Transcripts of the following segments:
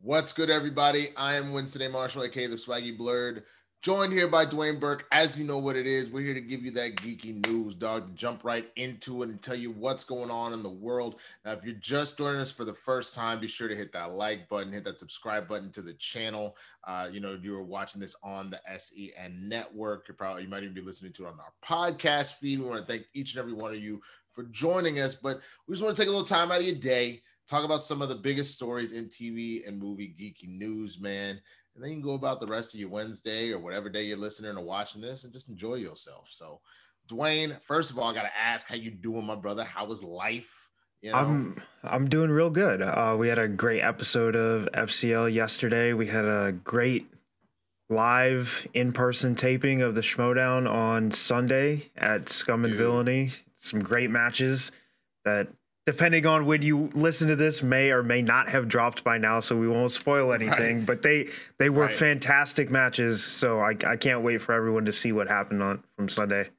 What's good, everybody? I am Winston A. Marshall, aka the Swaggy Blurred, joined here by Dwayne Burke. As you know what it is, we're here to give you that geeky news, dog, to jump right into it and tell you what's going on in the world. Now, if you're just joining us for the first time, be sure to hit that like button, hit that subscribe button to the channel. Uh, you know, if you were watching this on the SEN network, you're probably you might even be listening to it on our podcast feed. We want to thank each and every one of you for joining us, but we just want to take a little time out of your day talk about some of the biggest stories in TV and movie geeky news, man. And then you can go about the rest of your Wednesday or whatever day you're listening or watching this and just enjoy yourself. So, Dwayne, first of all, I gotta ask how you doing, my brother. How was life? You know? I'm I'm doing real good. Uh, we had a great episode of FCL yesterday. We had a great live in-person taping of the Schmoedown on Sunday at Scum and Dude. Villainy. Some great matches that depending on when you listen to this, may or may not have dropped by now, so we won't spoil anything. Right. But they they were right. fantastic matches, so I, I can't wait for everyone to see what happened on from Sunday.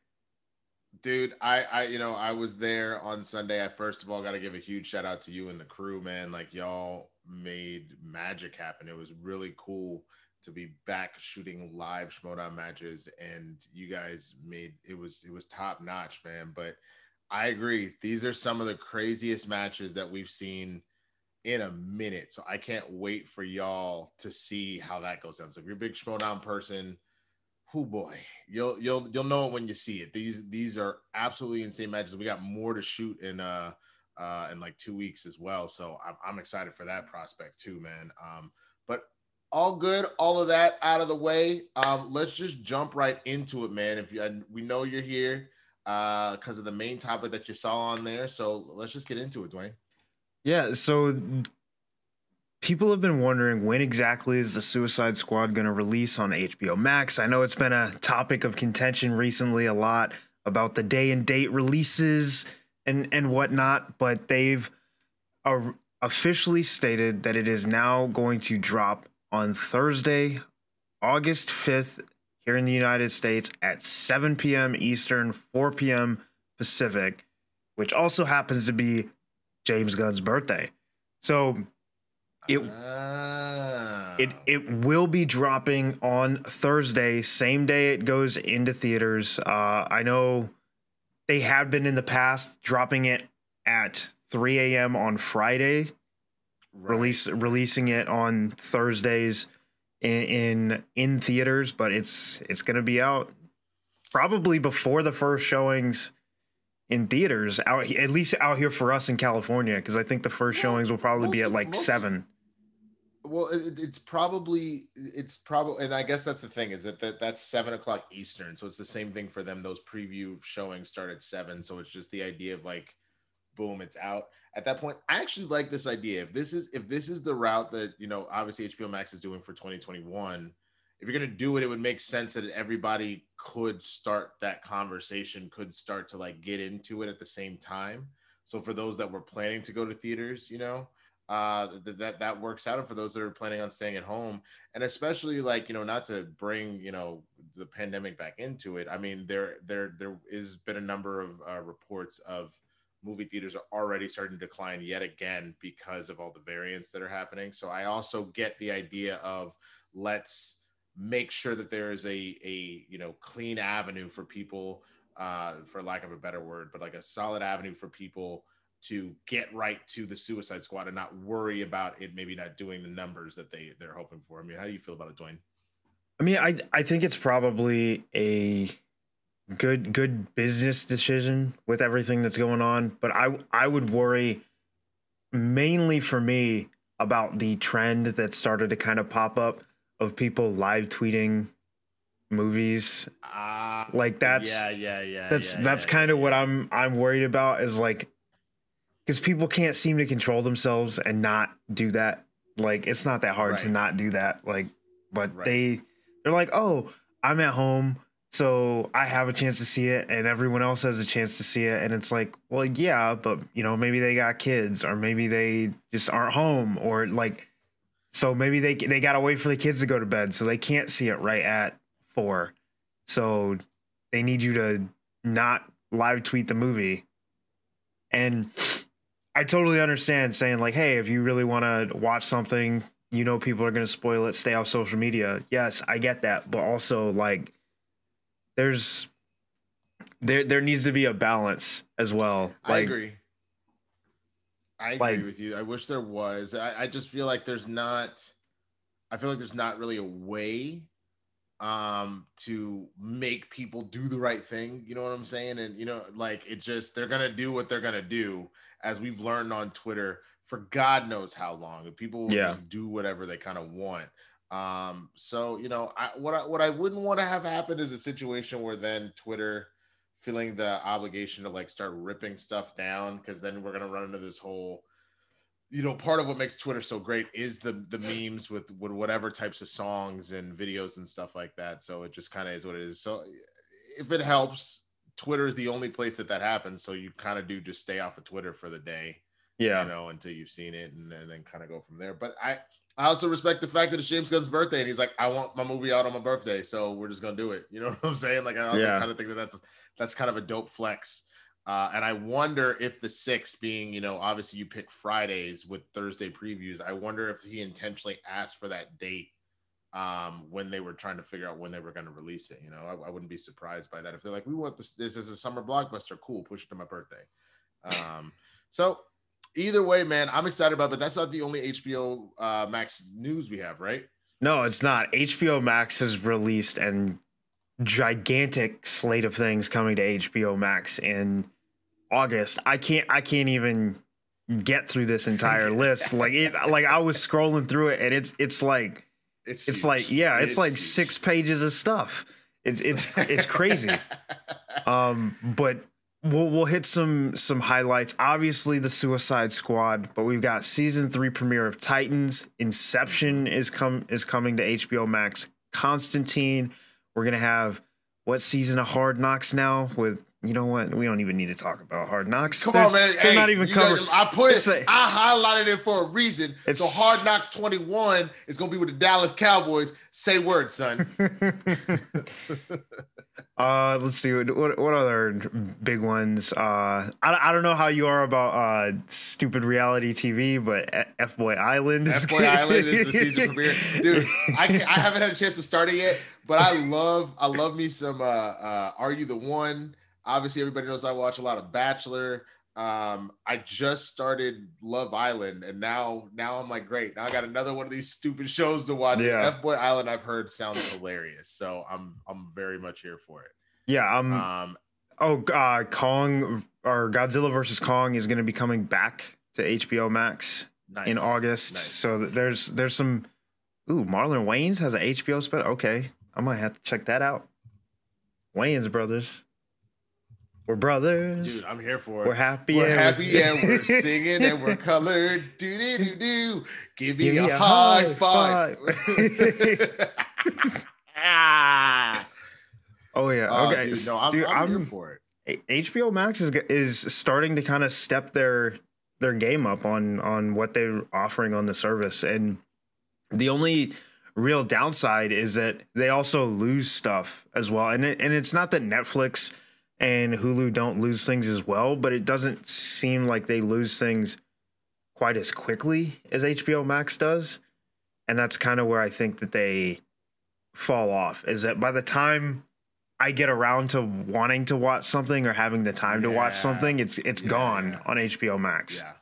Dude, I I you know I was there on Sunday. I first of all got to give a huge shout out to you and the crew, man. Like y'all made magic happen. It was really cool to be back shooting live Schmoedown matches, and you guys made it was it was top notch, man. But I agree. These are some of the craziest matches that we've seen in a minute. So I can't wait for y'all to see how that goes down. So if you're a big Schmoedown person, who boy, you'll you'll you'll know it when you see it. These these are absolutely insane matches. We got more to shoot in uh uh in like two weeks as well. So I'm, I'm excited for that prospect too, man. Um, but all good, all of that out of the way. Um, let's just jump right into it, man. If you we know you're here because uh, of the main topic that you saw on there. So let's just get into it, Dwayne. Yeah. So people have been wondering when exactly is the Suicide Squad going to release on HBO Max? I know it's been a topic of contention recently a lot about the day and date releases and and whatnot, but they've officially stated that it is now going to drop on Thursday, August 5th here in the United States at 7 p.m. Eastern, 4 p.m. Pacific, which also happens to be James Gunn's birthday. So it uh. it it will be dropping on Thursday, same day it goes into theaters. Uh, I know they have been in the past dropping it at 3 a.m. on Friday, right. release releasing it on Thursdays in in, in theaters, but it's it's going to be out probably before the first showings in theaters out at least out here for us in California because I think the first showings will probably be at like most, seven. Well, it, it's probably it's probably and I guess that's the thing is that, that that's seven o'clock Eastern, so it's the same thing for them. Those preview showings start at seven, so it's just the idea of like boom, it's out. At that point, I actually like this idea. If this is if this is the route that you know, obviously HBO Max is doing for 2021, if you're gonna do it, it would make sense that everybody could start that conversation, could start to like get into it at the same time. So for those that were planning to go to theaters, you know, uh, that, that that works out. And for those that are planning on staying at home, and especially like you know, not to bring you know the pandemic back into it. I mean, there there there is been a number of uh, reports of movie theaters are already starting to decline yet again because of all the variants that are happening. So I also get the idea of let's make sure that there is a a you know clean avenue for people uh for lack of a better word but like a solid avenue for people to get right to the suicide squad and not worry about it maybe not doing the numbers that they they're hoping for i mean how do you feel about it dwayne i mean i i think it's probably a good good business decision with everything that's going on, but I I would worry mainly for me about the trend that started to kind of pop up of people live tweeting movies. Uh, like that's yeah, yeah, yeah. That's yeah, that's yeah, kind yeah, of what I'm I'm worried about is like because people can't seem to control themselves and not do that. Like it's not that hard right. to not do that. Like, but right. they they're like, oh, I'm at home. So I have a chance to see it, and everyone else has a chance to see it, and it's like, well, yeah, but you know, maybe they got kids, or maybe they just aren't home, or like, so maybe they they gotta wait for the kids to go to bed, so they can't see it right at four. So they need you to not live tweet the movie, and I totally understand saying like, hey, if you really want to watch something you know people are going to spoil it stay off social media yes i get that but also like there's there there needs to be a balance as well. Like, i agree. I agree like, with you. I wish there was. I, I just feel like there's not i feel like there's not really a way um to make people do the right thing. You know what i'm saying? And you know like it just they're gonna do what they're gonna do as we've learned on twitter for god knows how long. People yeah. just do whatever they kind of want um so you know i what i what i wouldn't want to have happen is a situation where then twitter feeling the obligation to like start ripping stuff down because then we're gonna run into this whole you know part of what makes twitter so great is the the memes with, with whatever types of songs and videos and stuff like that. So it just kind of is what it is. So if it helps twitter is the only place that that happens. So you kind of do just stay off of twitter for the day yeah. you know until you've seen it and, and then kind of go from there. But i I also respect the fact that it's James Gunn's birthday, and he's like, "I want my movie out on my birthday, so we're just gonna do it." You know what I'm saying? Like, I also yeah. kind of think that that's that's kind of a dope flex uh, and I wonder if the six being, you know, obviously you pick Fridays with Thursday previews. I wonder if he intentionally asked for that date um, when they were trying to figure out when they were going to release it. You know, I, I, wouldn't be surprised by that. If they're like, we want this, this is a summer blockbuster, cool, push it to my birthday. Um, so either way, man, I'm excited about it, but that's not the only HBO uh, Max news we have, right? No, it's not. HBO Max has released an gigantic slate of things coming to HBO Max in August. I can't I can't even get through this entire list. Like it like I was scrolling through it and it's it's like it's, it's like yeah, it's, it's like huge. six pages of stuff. It's it's it's crazy. um but we'll we'll hit some some highlights. Obviously the Suicide Squad, but we've got season 3 premiere of Titans. Inception is come is coming to HBO Max. Constantine. We're going to have what season of Hard Knocks now with you know what? We don't even need to talk about Hard Knocks. Come There's, on, man. They're hey, not even covered. I put it. Like, I highlighted it for a reason. It's, So Hard Knocks 21 is going to be with the Dallas Cowboys. Say word, son. uh, let's see what, what, what other big ones. Uh, I, I don't know how you are about uh stupid reality TV, but F Boy Island. F Boy Island is the season premiere, dude. I I haven't had a chance to start it yet, but I love I love me some uh, uh Are You the One obviously everybody knows I watch a lot of Bachelor. Um, I just started Love Island, and now now I'm like, great. Now I got another one of these stupid shows to watch. Yeah. F Boy Island, I've heard sounds hilarious, so I'm I'm very much here for it. Yeah. I'm, um. Oh, uh, Kong or Godzilla versus Kong is going to be coming back to HBO Max nice. in August. Nice. So there's there's some. Ooh, Marlon Wayans has an HBO special. Okay, I might have to check that out. Wayans brothers. We're brothers. Dude, I'm here for it. We're happy. We're and happy we're... and we're singing and we're colored. Do do do do. Give me, Give me a, a, high, high five. five. ah. Oh yeah. Oh, okay. Dude, no, I'm, dude, I'm, I'm here for it. HBO Max is is starting to kind of step their their game up on on what they're offering on the service, and the only real downside is that they also lose stuff as well. And it, and it's not that Netflix and Hulu don't lose things as well, but it doesn't seem like they lose things quite as quickly as HBO Max does. And that's kind of where I think that they fall off is that by the time I get around to wanting to watch something or having the time yeah. to watch something, it's it's yeah. gone on HBO Max. Yeah.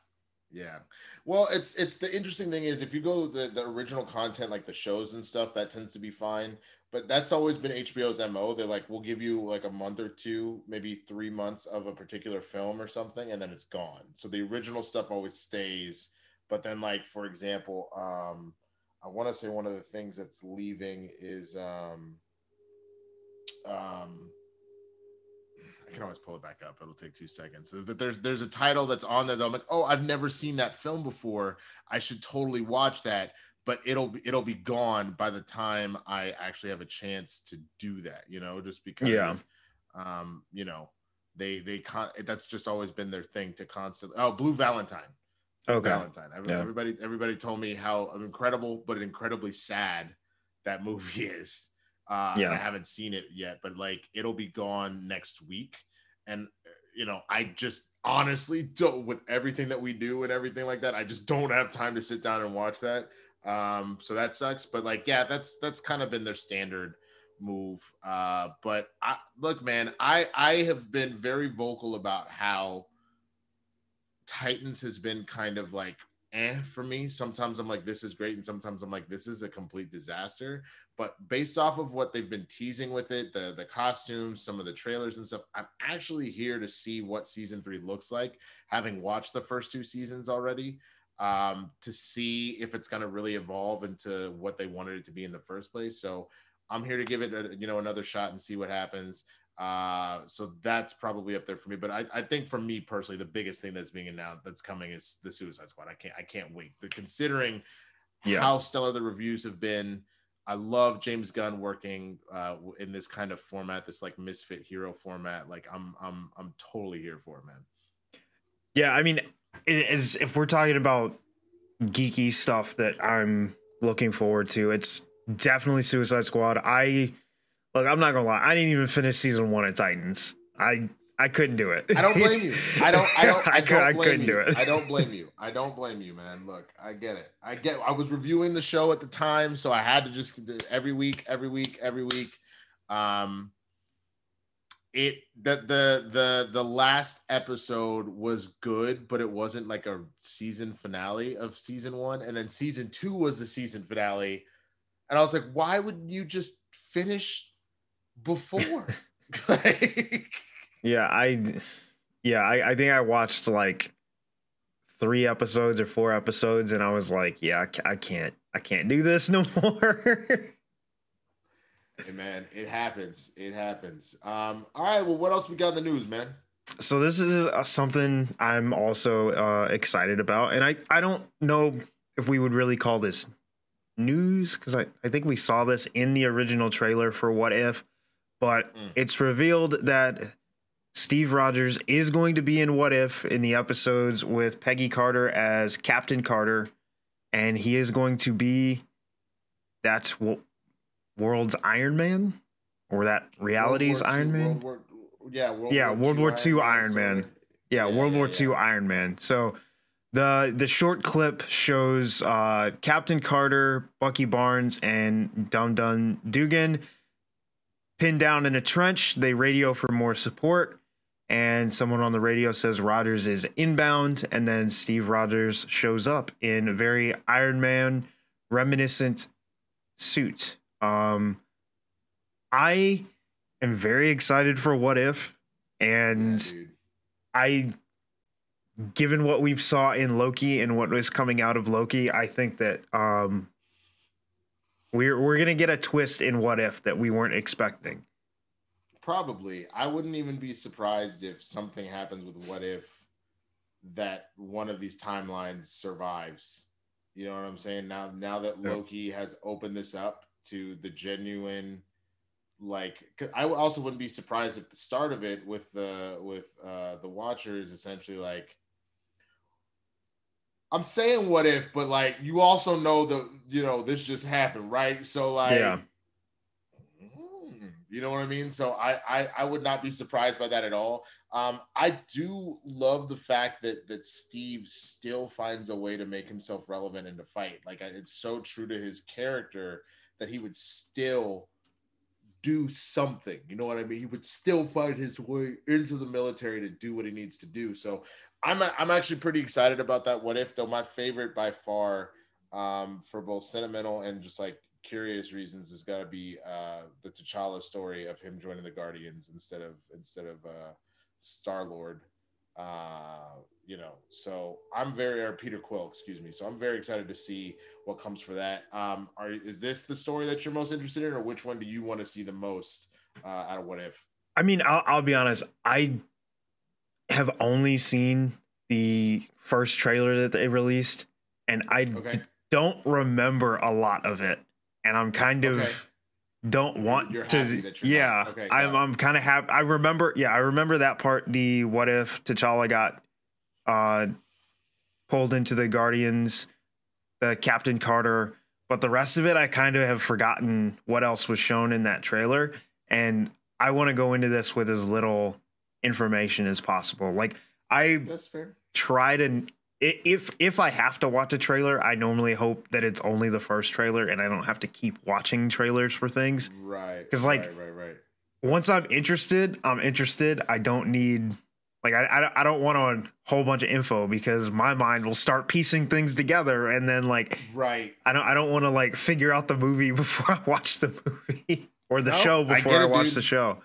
Yeah. Well, it's it's the interesting thing is if you go the the original content like the shows and stuff, that tends to be fine but that's always been HBO's MO. They're like, we'll give you like a month or two, maybe three months of a particular film or something, and then it's gone. So the original stuff always stays. But then, like, for example, um, I want to say one of the things that's leaving is um, um, I can always pull it back up. It'll take two seconds. But there's there's a title that's on there that I'm like, oh, I've never seen that film before. I should totally watch that but it'll it'll be gone by the time I actually have a chance to do that, you know, just because yeah. um, you know, they they con that's just always been their thing to constantly oh Blue Valentine. Okay. Valentine. Everybody yeah. everybody told me how incredible but incredibly sad that movie is. Uh yeah. I haven't seen it yet, but like it'll be gone next week. And you know, I just honestly don't with everything that we do and everything like that, I just don't have time to sit down and watch that. Um, so that sucks. But like, yeah, that's that's kind of been their standard move. Uh, but I look, man, I I have been very vocal about how Titans has been kind of like eh for me. Sometimes I'm like, this is great, and sometimes I'm like, this is a complete disaster. But based off of what they've been teasing with it, the the costumes, some of the trailers and stuff, I'm actually here to see what season three looks like, having watched the first two seasons already. Um, to see if it's going to really evolve into what they wanted it to be in the first place. So I'm here to give it, a, you know, another shot and see what happens. Uh, so that's probably up there for me. But I, I think for me personally, the biggest thing that's being announced that's coming is the Suicide Squad. I can't I can't wait. Considering yeah. how stellar the reviews have been. I love James Gunn working uh, in this kind of format, this like misfit hero format. Like I'm I'm I'm totally here for it, man. Yeah, I mean, is if we're talking about geeky stuff that I'm looking forward to, it's definitely Suicide Squad. I Look, I'm not gonna lie. I didn't even finish season one of Titans. I I couldn't do it. I don't blame you. I don't. I don't. I, don't I couldn't you. do it. I don't blame you. I don't blame you, man. Look, I get it. I get. I was reviewing the show at the time, so I had to just every week, every week, every week. Um, it the the the the last episode was good, but it wasn't like a season finale of season one, and then season two was the season finale, and I was like, why would you just finish before. like, yeah, I yeah, I, I think I watched like three episodes or four episodes, and I was like, yeah, I, I can't, I can't do this no more. hey man, it happens. It happens. Um, all right. Well, what else we got in the news, man? So this is uh, something I'm also uh, excited about, and I I don't know if we would really call this news because I, I think we saw this in the original trailer for What If, but mm. it's revealed that Steve Rogers is going to be in What If in the episodes with Peggy Carter as Captain Carter, and he is going to be that world's Iron Man or that reality's Iron Man. World War, yeah, World yeah, War World War II Iron Man. Man. Yeah, yeah, World yeah, War II Iron Man. So the the short clip shows uh, Captain Carter, Bucky Barnes, and Dum Dum Dugan pinned down in a trench. They radio for more support, and someone on the radio says Rogers is inbound, and then Steve Rogers shows up in a very Iron Man reminiscent suit. Um, I am very excited for What If, and yeah, I given what we've saw in Loki and what was coming out of Loki, I think that um, we're we're gonna get a twist in What If that we weren't expecting. Probably, I wouldn't even be surprised if something happens with What If that one of these timelines survives. You know what I'm saying? Now, now that Loki has opened this up to the genuine like I also wouldn't be surprised if the start of it with the with uh the watchers essentially like I'm saying what if, but like you also know the you know this just happened, right? So like, yeah. Hmm, you know what I mean? So I, I I would not be surprised by that at all. Um, I do love the fact that that Steve still finds a way to make himself relevant in the fight. Like it's so true to his character that he would still do something. You know what I mean? He would still fight his way into the military to do what he needs to do. So I'm I'm actually pretty excited about that. What if though? My favorite by far, um, for both sentimental and just like curious reasons, has got to be uh, the T'Challa story of him joining the Guardians instead of instead of uh, Star Lord. Uh, you know, so I'm very or Peter Quill, excuse me. So I'm very excited to see what comes for that. Um, are is this the story that you're most interested in, or which one do you want to see the most uh, out of What If? I mean, I'll, I'll be honest. I have only seen the first trailer that they released, and I okay. d- don't remember a lot of it. And I'm kind of okay. don't want you're to. yeah, okay, I'm. I'm kind of happy. I remember. Yeah, I remember that part. The what if T'Challa got uh, pulled into the Guardians, the Captain Carter. But the rest of it, I kind of have forgotten what else was shown in that trailer. And I want to go into this with as little information as possible. Like I try to if if I have to watch a trailer, I normally hope that it's only the first trailer and I don't have to keep watching trailers for things. Right. Because like, right, right, right. once I'm interested, I'm interested. I don't need like I I, I don't want a whole bunch of info because my mind will start piecing things together and then like right. I don't I don't want to like figure out the movie before I watch the movie or the No, show before I, it, watch dude. the show.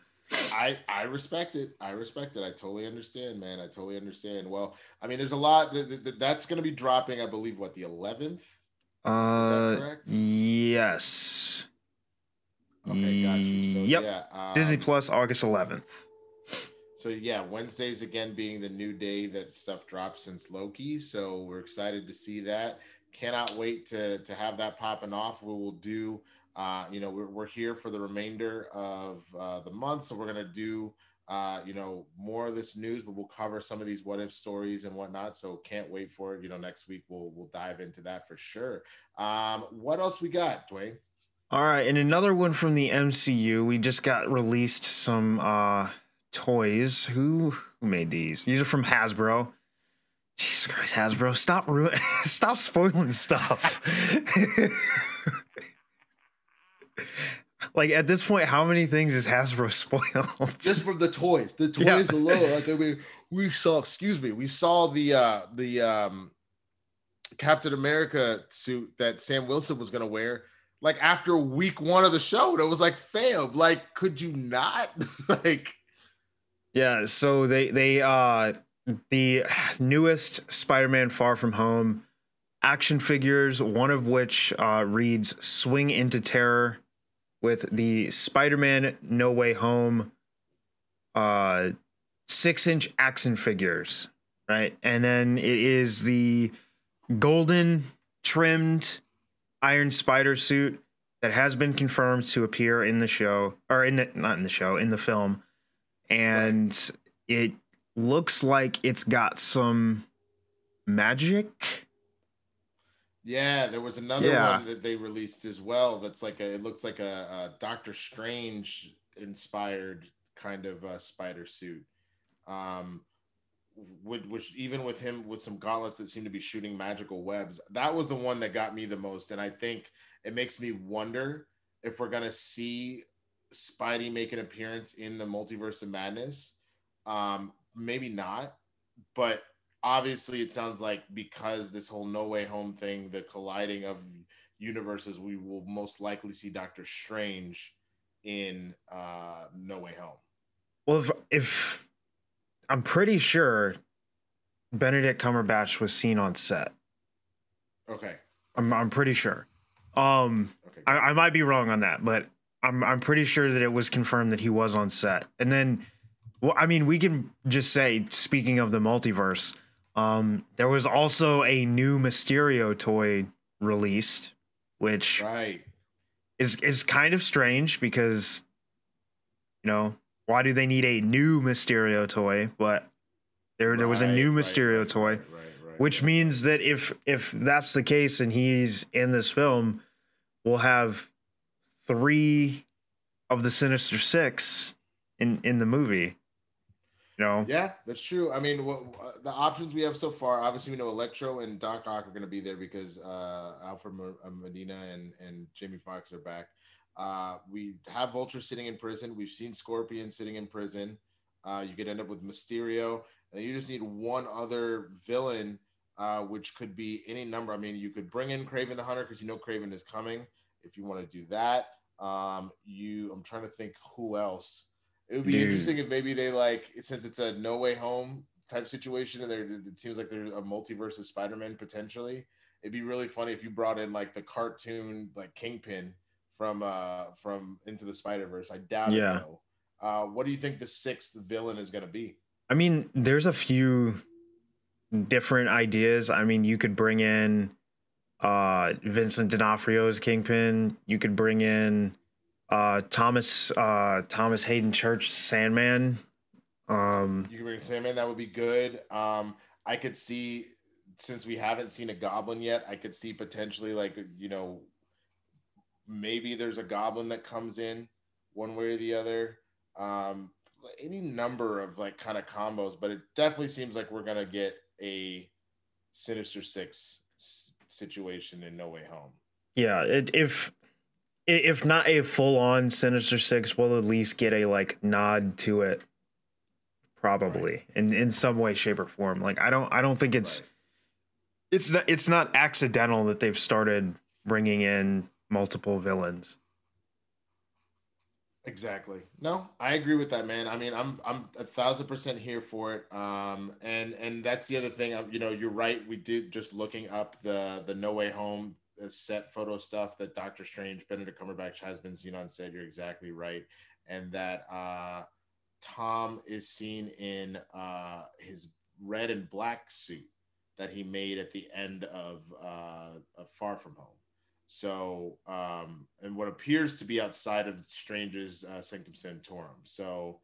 I I respect it. I respect it. I totally understand, man. I totally understand. Well, I mean, there's a lot that, that- that's going to be dropping. I believe what the 11th. Uh, yes. Okay, got you. So Yep. yeah, um, Disney Plus, August 11th. So yeah, Wednesdays again being the new day that stuff drops since Loki. So we're excited to see that. Cannot wait to to have that popping off. We will do. Uh, you know, we're, we're here for the remainder of uh, the month, so we're gonna do. Uh, you know, more of this news, but we'll cover some of these what if stories and whatnot. So can't wait for it. You know, next week we'll we'll dive into that for sure. Um, what else we got, Dwayne? All right, and another one from the MCU. We just got released some uh toys. Who who made these? These are from Hasbro. Jesus Christ, Hasbro, stop ruin stop spoiling stuff. like at this point, how many things is Hasbro spoiled? just from the toys the toys Yeah. alone like mean we saw excuse me we saw the uh the um captain america suit that sam wilson was gonna wear like after week one of the show and it was like fam like could you not like Yeah, so they they uh the newest Spider-Man Far From Home action figures, one of which uh reads Swing into Terror with the Spider-Man No Way Home uh 6-inch action figures, right? And then it is the golden trimmed Iron Spider suit that has been confirmed to appear in the show or in the, not in the show, in the film and it looks like it's got some magic. yeah there was another Yeah. one that they released as well that's like a it looks like a, a doctor strange inspired kind of uh, spider suit um which, which even with him with some gauntlets that seem to be shooting magical webs that was the one that got me the most and i think it makes me wonder if we're gonna see spidey make an appearance in the multiverse of madness um maybe not but obviously it sounds like because this whole no way home thing the colliding of universes we will most likely see doctor strange in uh no way home Well, if, if I'm pretty sure Benedict Cumberbatch was seen on set. okay I'm I'm pretty sure. Um, okay I, I might be wrong on that, but I'm I'm pretty sure that it was confirmed that he was on set. And then, well, I mean, we can just say, speaking of the multiverse, um, there was also a new Mysterio toy released, which right is is kind of strange because, you know, why do they need a new Mysterio toy? But there there was a new right, Mysterio right, toy which means that if if that's the case and he's in this film we'll have three of the sinister six in in the movie you know Yeah, that's true. I mean, what, uh, the options we have so far, obviously, we know Electro and Doc Ock are going to be there because uh, Alfred uh, Molina and, and Jamie Foxx are back. Uh, we have Vulture sitting in prison. We've seen Scorpion sitting in prison. Uh, you could end up with Mysterio, and you just need one other villain, uh, which could be any number. I mean, you could bring in Kraven the Hunter because you know Kraven is coming. If you want to do that, um, you, I'm trying to think who else. It would be Dude. interesting if maybe they like since it's a no way home type situation and there it seems like there's a multiverse of Spider-Man potentially. It'd be really funny if you brought in like the cartoon like Kingpin from uh from Into the Spider-Verse. I doubt Yeah. it though. Uh what do you think the sixth villain is gonna be? i mean there's a few different ideas i mean you could bring in uh vincent d'onofrio as kingpin you could bring in uh thomas uh thomas hayden church sandman um You can bring Sandman, that would be good. Um I could see since we haven't seen a goblin yet, I could see potentially like you know maybe there's a goblin that comes in one way or the other. Um, any number of like kind of combos, but it definitely seems like we're gonna get a Sinister Six situation in No Way Home. Yeah, it, if if not a full on Sinister Six, we'll at least get a like nod to it, probably right. in in some way, shape, or form. Like I don't I don't think it's right. it's not it's not accidental that they've started bringing in multiple villains. Exactly. No, I agree with that, man. I mean, I'm I'm a thousand percent here for it. Um, and and that's the other thing. You know, you're right. We did just looking up the the No Way Home set photo stuff that Doctor Strange, Benedict Cumberbatch has been seen on set. You're exactly right, and that uh, Tom is seen in uh, his red and black suit that he made at the end of, uh, of Far From Home. So, um, and what appears to be outside of Strange's uh, Sanctum Sanctorum. So,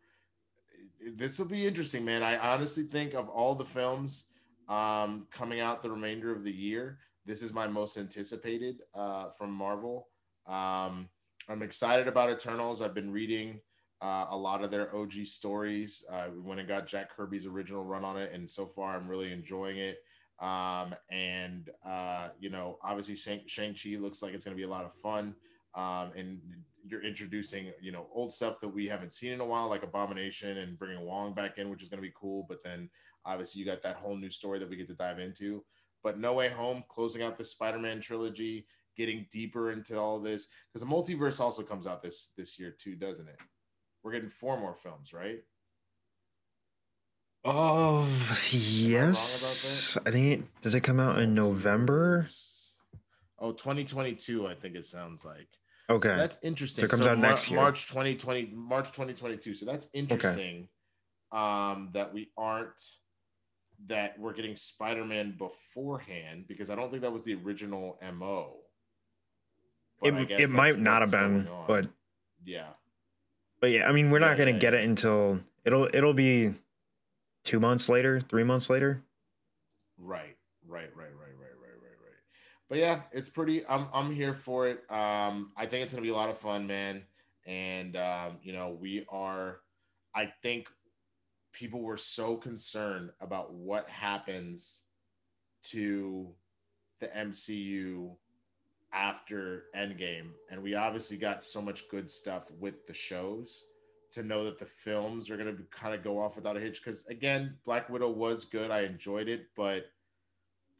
this will be interesting, man. I honestly think of all the films um, coming out the remainder of the year, this is my most anticipated uh, from Marvel. Um, I'm excited about Eternals. I've been reading uh, a lot of their OG stories. Uh, we went and got Jack Kirby's original run on it, and so far I'm really enjoying it. Um, and uh, you know, obviously Shang Chi looks like it's going to be a lot of fun. Um, and you're introducing you know old stuff that we haven't seen in a while, like Abomination, and bringing Wong back in, which is going to be cool. But then obviously you got that whole new story that we get to dive into. But No Way Home, closing out the Spider-Man trilogy, getting deeper into all this because the multiverse also comes out this this year too, doesn't it? We're getting four more films, right? Oh yes, I, think it does. It come out in November. Oh, 2022, I think it sounds like. Okay, so that's interesting. So it comes so out Mar- next year, March 2020, March 2022. So that's interesting. Okay. Um, that we aren't that we're getting Spider-Man beforehand because I don't think that was the original MO. But it it might not have been, but yeah. But yeah, I mean, we're not yeah, gonna yeah, get yeah. it until it'll it'll be two months later, three months later. Right, right, right, right, right, right, right, right. But yeah, it's pretty. I'm I'm here for it. Um, I think it's gonna be a lot of fun, man. And um, you know, we are. I think people were so concerned about what happens to the MCU after Endgame, and we obviously got so much good stuff with the shows to know that the films are going to kind of go off without a hitch. Because again, Black Widow was good, I enjoyed it, but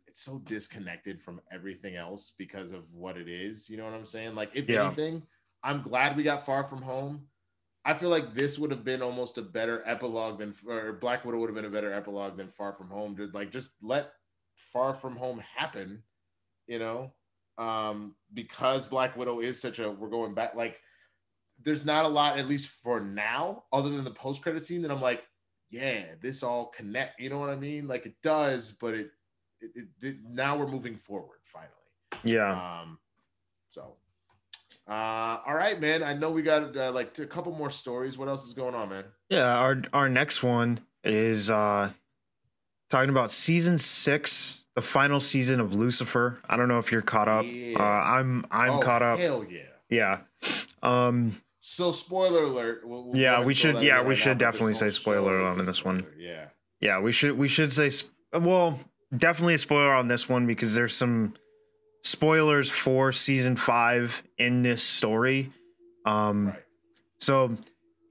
it's so disconnected from everything else because of what it is. You know what I'm saying? Like, if yeah. anything, I'm glad we got Far From Home. I feel like this would have been almost a better epilogue than, or Black Widow would have been a better epilogue than Far From Home. To like just let Far From Home happen, you know, um, because Black Widow is such a we're going back like there's not a lot, at least for now, other than the post credit scene that I'm like, yeah, this all connect. You know what I mean? Like it does, but it, it, it, it now we're moving forward finally. Yeah. Um. So. Uh, all right, man. I know we got uh, like a couple more stories. What else is going on, man? Yeah, our our next one is uh talking about season six the final season of Lucifer. I don't know if you're caught up. Yeah. Uh, I'm I'm oh, caught up. Hell yeah. Yeah. Um. So spoiler alert. We'll, we'll yeah, we should. Yeah, we should definitely say spoiler alert on this one. Yeah. Yeah, we should. We should say. Well, definitely a spoiler on this one because there's some spoilers for season five in this story. Um. Right. So,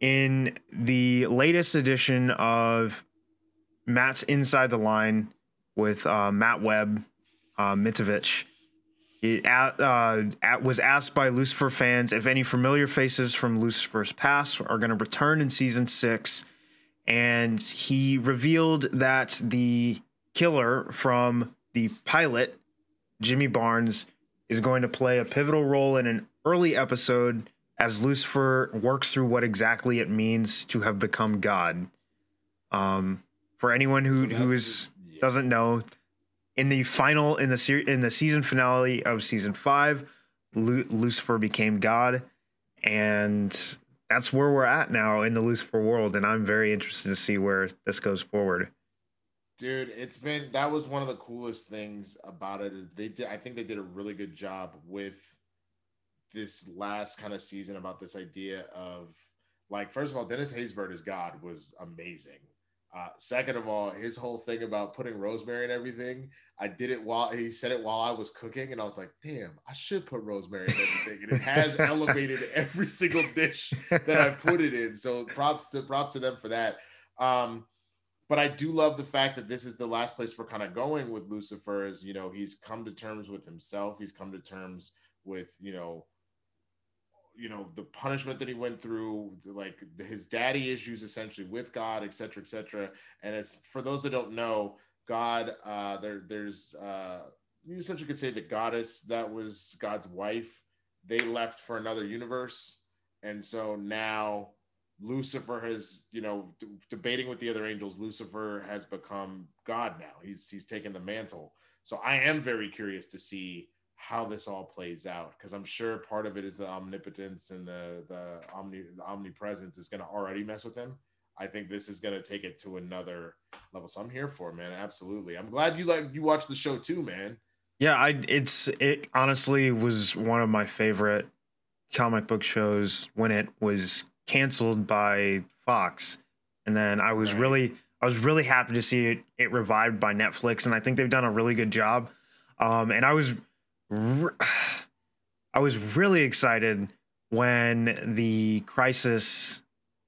in the latest edition of Matt's Inside the Line, with uh, Matt Webb, uh, Mitovich. He at, uh, at, was asked by Lucifer fans if any familiar faces from Lucifer's past are going to return in season six. And he revealed that the killer from the pilot, Jimmy Barnes, is going to play a pivotal role in an early episode as Lucifer works through what exactly it means to have become God. Um, for anyone who, so who is doesn't know, in the final in the ser- in the season finale of season five, Lu- Lucifer became God, and that's where we're at now in the Lucifer world, and I'm very interested to see where this goes forward. Dude, it's been that was one of the coolest things about it. They did, I think they did a really good job with this last kind of season about this idea of like, first of all, Dennis Haysbert as God was amazing Uh, second of all, his whole thing about putting rosemary and everything, I did it while he said it while I was cooking, and I was like, damn, I should put rosemary in everything. And it has elevated every single dish that I've put it in. So props to props to them for that. Um, but I do love the fact that this is the last place we're kind of going with Lucifer. Is you know he's come to terms with himself. He's come to terms with you know you know the punishment that he went through like his daddy issues essentially with god etc etc and it's for those that don't know god uh there there's uh you essentially could say the goddess that was god's wife they left for another universe. And so now lucifer has you know d- debating with the other angels lucifer has become god now. He's he's taken the mantle. So i am very curious to see how this all plays out because I'm sure part of it is the omnipotence and the the omni the omnipresence is going to already mess with him. I think this is going to take it to another level. So I'm here for it, man. Absolutely. I'm glad you like you watched the show too, man. Yeah, I it's it honestly was one of my favorite comic book shows when it was canceled by Fox. And then I was right. really I was really happy to see it it revived by Netflix and I think they've done a really good job. Um and I was I was really excited when the crisis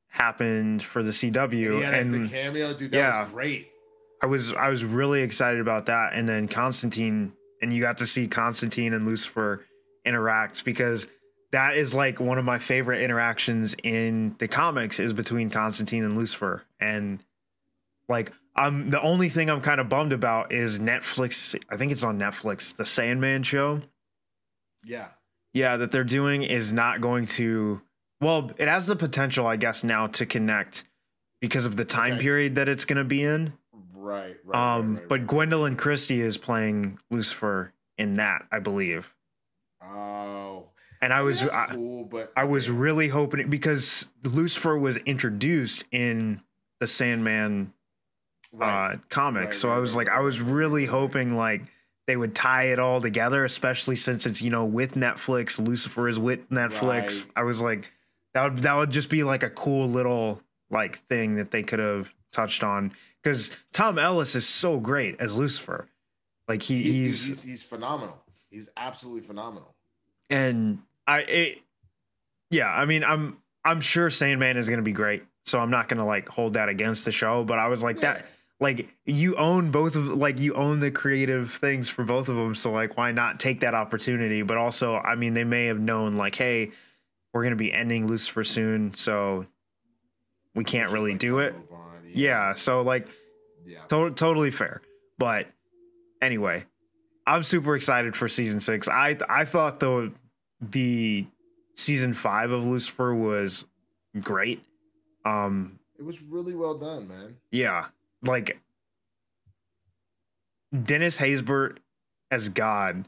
happened for the CW yeah, and the cameo, dude, that yeah, was great. I was I was really excited about that, and then Constantine, and you got to see Constantine and Lucifer interact because that is like one of my favorite interactions in the comics is between Constantine and Lucifer, and like I'm the only thing I'm kind of bummed about is Netflix. I think it's on Netflix, the Sandman show. Yeah. Yeah, that they're doing is not going to. Well, it has the potential, I guess, now to connect because of the time okay. period that it's going to be in. Right. Right. Um, right, right, but Gwendoline Christie is playing Lucifer in that, I believe. Oh. And I, was I, cool, but I was really hoping because Lucifer was introduced in the Sandman right. uh, comic. Right, so I was like, I was really hoping like they would tie it all together, especially since it's you know with Netflix. Lucifer is with Netflix. I was like, that would that would just be like a cool little like thing that they could have touched on because Tom Ellis is so great as Lucifer. Like he, he's, he's he's phenomenal. He's absolutely phenomenal. And I it, yeah, I mean I'm I'm sure Sandman is to be great. So I'm not to like hold that against the show, but I was like yeah. that like you own both of like you own the creative things for both of them so like why not take that opportunity? But also i mean they may have known like hey we're going to be ending lucifer soon so we can't really like do it. yeah. yeah. so like yeah. to- totally fair. But anyway i'm super excited for season six. I i thought the the season five of lucifer was great. Um it was really well done man. yeah like Dennis Haysbert as God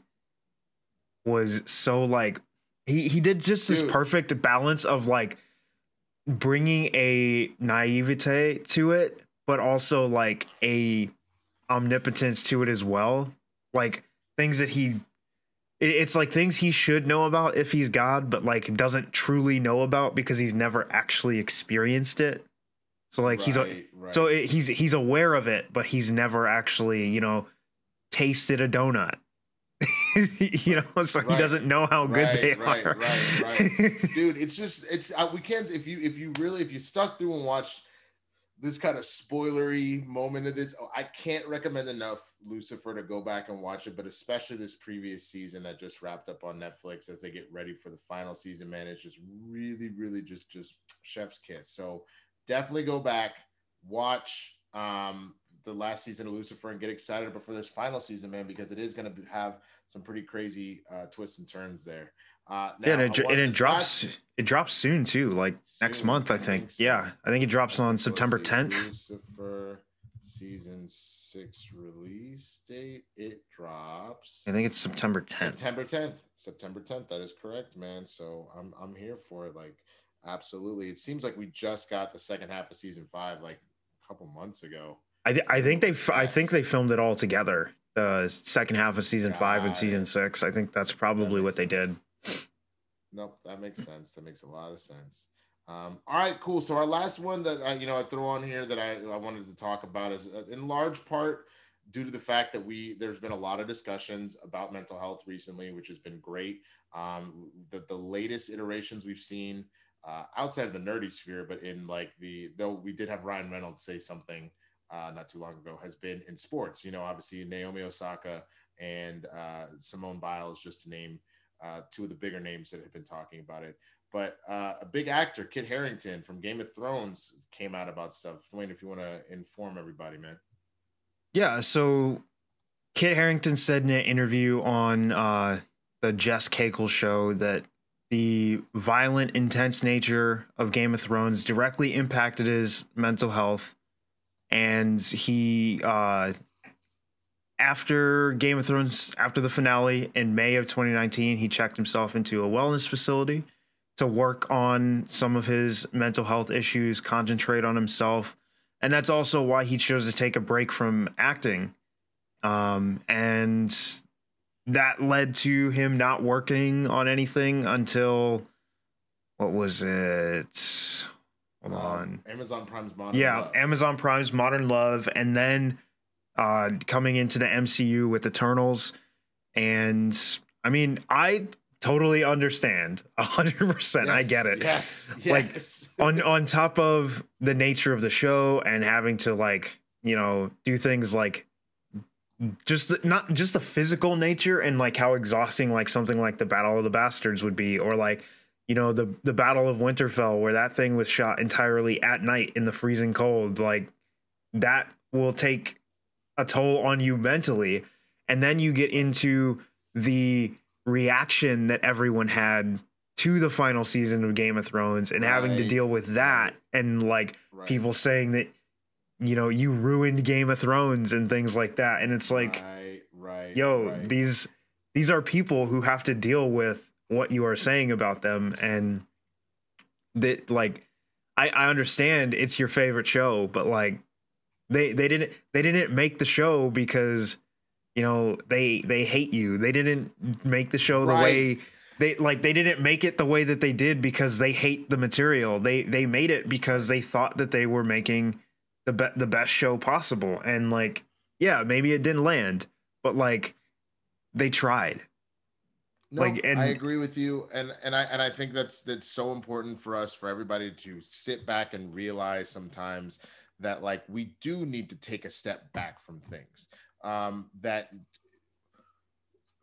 was so like he he did just this Dude. perfect balance of like bringing a naivete to it but also like a omnipotence to it as well like things that he it's like things he should know about if he's god but like doesn't truly know about because he's never actually experienced it so like right, he's right. so he's he's aware of it, but he's never actually you know tasted a donut. you know, so right. he doesn't know how good they are. Right, right, right, dude. It's just it's uh, we can't if you if you really if you stuck through and watched this kind of spoilery moment of this, oh, I can't recommend enough Lucifer to go back and watch it, but especially this previous season that just wrapped up on Netflix as they get ready for the final season. Man, it's just really, really just just chef's kiss. So definitely go back, watch um, the last season of Lucifer, and get excited for this final season, man, because it is going to have some pretty crazy uh, twists and turns there. Uh, now, yeah, and it, and it drops. Last... It drops soon too, like soon, next month, I think. I think so. Yeah, I think it drops on September 10th. Lucifer season six release date. It drops. I think it's September 10th. September 10th. September 10th. That is correct, man. So I'm I'm here for it. Like Absolutely. It seems like we just got the second half of season five like a couple months ago. I, th- I think they f- I think they filmed it all together. The second half of season got five and season six. I think that's probably that what they did. Nope, that makes sense. That makes a lot of sense. Um, all right, cool. So our last one that I, you know I throw on here that I, I wanted to talk about is uh, in large part due to the fact that we there's been a lot of discussions about mental health recently, which has been great. Um, the the latest iterations we've seen uh, outside of the nerdy sphere, but in like the though we did have Ryan Reynolds say something uh, not too long ago, has been in sports. You know, obviously Naomi Osaka and uh, Simone Biles, just to name uh, two of the bigger names that have been talking about it. But uh, a big actor, Kit Harington from Game of Thrones, came out about stuff. Dwayne, if you want to inform everybody, man. Yeah, so Kit Harington said in an interview on uh, the Jess Cagle show that the violent, intense nature of Game of Thrones directly impacted his mental health, and he uh, after Game of Thrones, after the finale in May of 2019, he checked himself into a wellness facility to work on some of his mental health issues, concentrate on himself. And that's also why he chose to take a break from acting. Um, and that led to him not working on anything until what was it? Hold um, on. Amazon Prime's Modern love? yeah, Love. Amazon Prime's Modern Love. And then uh, coming into the MCU with Eternals. And I mean, I totally understand 100% yes, i get it yes, yes. like on on top of the nature of the show and having to like you know do things like just the, not just the physical nature and like how exhausting like something like the battle of the bastards would be or like you know the the battle of winterfell where that thing was shot entirely at night in the freezing cold like that will take a toll on you mentally and then you get into the reaction that everyone had to the final season of Game of Thrones and right. having to deal with that and like right. people saying that you know you ruined Game of Thrones and things like that and it's like right, right yo right. these these are people who have to deal with what you are saying about them and that like I, I understand it's your favorite show but like they they didn't they didn't make the show because you know they they hate you. They didn't make the show the right. way they like they didn't make it the way that they did because they hate the material. They they made it because they thought that they were making the be- the best show possible and like yeah, maybe it didn't land, but like they tried. No, like, and, I agree with you, and and I and I think that's that's so important for us for everybody to sit back and realize sometimes that like we do need to take a step back from things um, that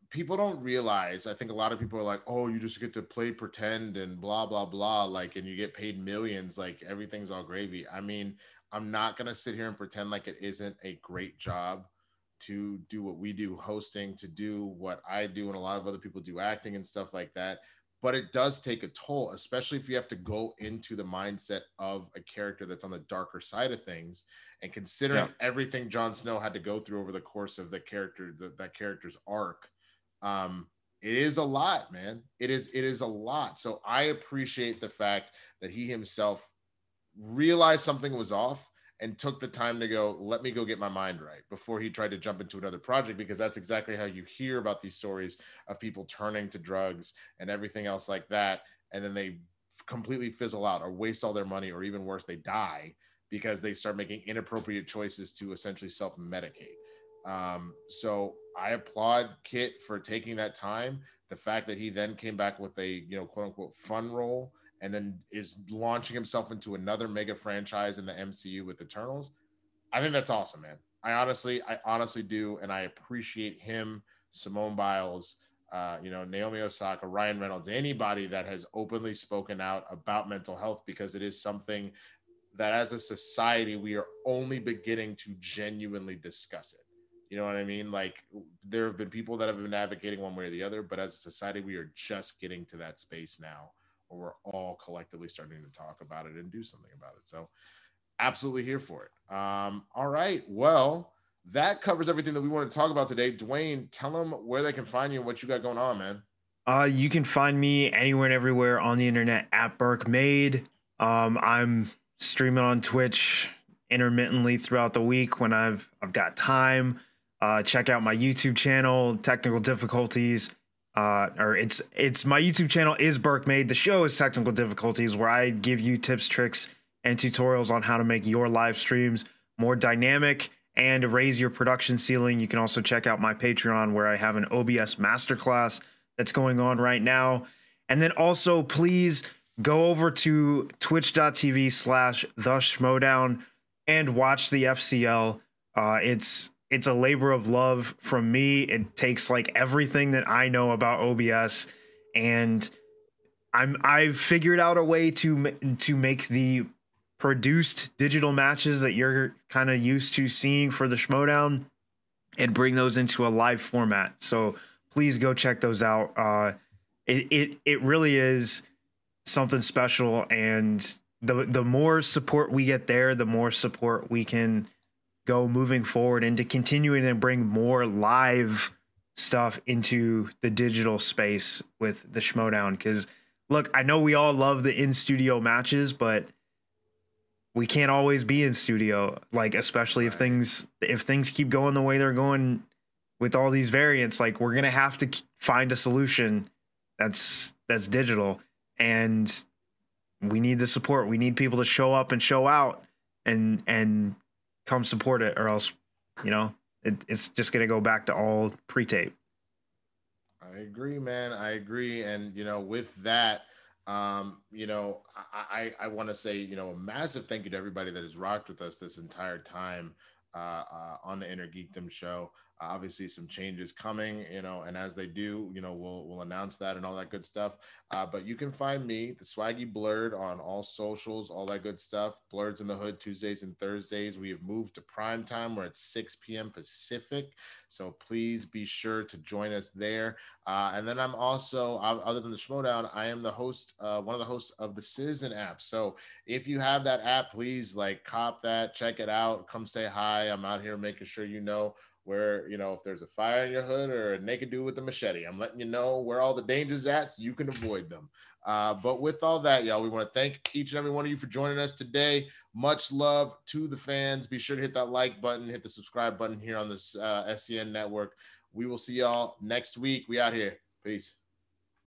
people don't realize. I think a lot of people are like, "Oh, you just get to play pretend and blah blah blah," like, and you get paid millions, like everything's all gravy. I mean, I'm not gonna sit here and pretend like it isn't a great job to do what we do, hosting, to do what I do, and a lot of other people do acting and stuff like that but it does take a toll, especially if you have to go into the mindset of a character that's on the darker side of things. And considering yeah. everything Jon Snow had to go through over the course of the character, the, that character's arc, um, it is a lot, man. It is it is a lot. So I appreciate the fact that he himself realized something was off and took the time to go, let me go get my mind right before he tried to jump into another project because that's exactly how you hear about these stories of people turning to drugs and everything else like that. And then they completely fizzle out or waste all their money, or even worse, they die because they start making inappropriate choices to essentially self medicate. Um, so I applaud Kit for taking that time. The fact that he then came back with a, you know, quote unquote fun role and then is launching himself into another mega franchise in the MCU with Eternals. I think that's awesome, man. I honestly, I honestly do, and I appreciate him, Simone Biles, uh, you know, Naomi Osaka, Ryan Reynolds, anybody that has openly spoken out about mental health because it is something that as a society we are only beginning to genuinely discuss it. You know what I mean? Like there have been people that have been advocating one way or the other, but as a society, we are just getting to that space now we're all collectively starting to talk about it and do something about it. So, absolutely here for it. Um, all right. Well, that covers everything that we wanted to talk about today. Dwayne, tell them where they can find you and what you got going on, man. Uh, you can find me anywhere and everywhere on the internet at Burke Made. Um, I'm streaming on Twitch intermittently throughout the week when I've I've got time. Uh, check out my YouTube channel. Technical difficulties uh, or it's it's my YouTube channel is Burke Made. The show is Technical Difficulties, where I give you tips, tricks, and tutorials on how to make your live streams more dynamic and raise your production ceiling. You can also check out my Patreon, where I have an OBS masterclass that's going on right now. And then also, please go over to twitch.tv slash the schmoedown and watch the FCL. Uh, it's it's a labor of love from me. It takes like everything that I know about OBS and I'm I've figured out a way to to make the produced digital matches that you're kind of used to seeing for the Schmoedown and bring those into a live format. So please go check those out. Uh, it it it really is something special, and the the more support we get there, the more support we can go moving forward into continuing to bring more live stuff into the digital space with the Schmoedown. Because look, I know we all love the in studio matches, but we can't always be in studio. Like especially if things if things keep going the way they're going with all these variants, like we're gonna have to find a solution that's that's digital, and we need the support. We need people to show up and show out and and come support it, or else, you know, it, it's just gonna go back to all pre-tape. I agree, man. I agree, and you know, with that, um, you know, I I, I want to say, you know, a massive thank you to everybody that has rocked with us this entire time uh, uh, on the Inner Geekdom show obviously some changes coming you know and as they do you know we'll we'll announce that and all that good stuff. Uh, but you can find me the swaggy blurred on all socials all that good stuff. Blurs in the hood tuesdays and thursdays. We have moved to prime time. We're at 6 p.m pacific. So please be sure to join us there. Uh, and then i'm also other than the schmoedown i am the host uh, one of the hosts of the citizen app. So if you have that app please like cop that check it out come say hi. I'm out here making sure you know where you know if there's a fire in your hood or a naked dude with a machete i'm letting you know where all the dangers at so you can avoid them. Uh, but with all that y'all we want to thank each and every one of you for joining us today. Much love to the fans. Be sure to hit that like button hit the subscribe button here on this uh, scn network. We will see y'all next week. We out here. Peace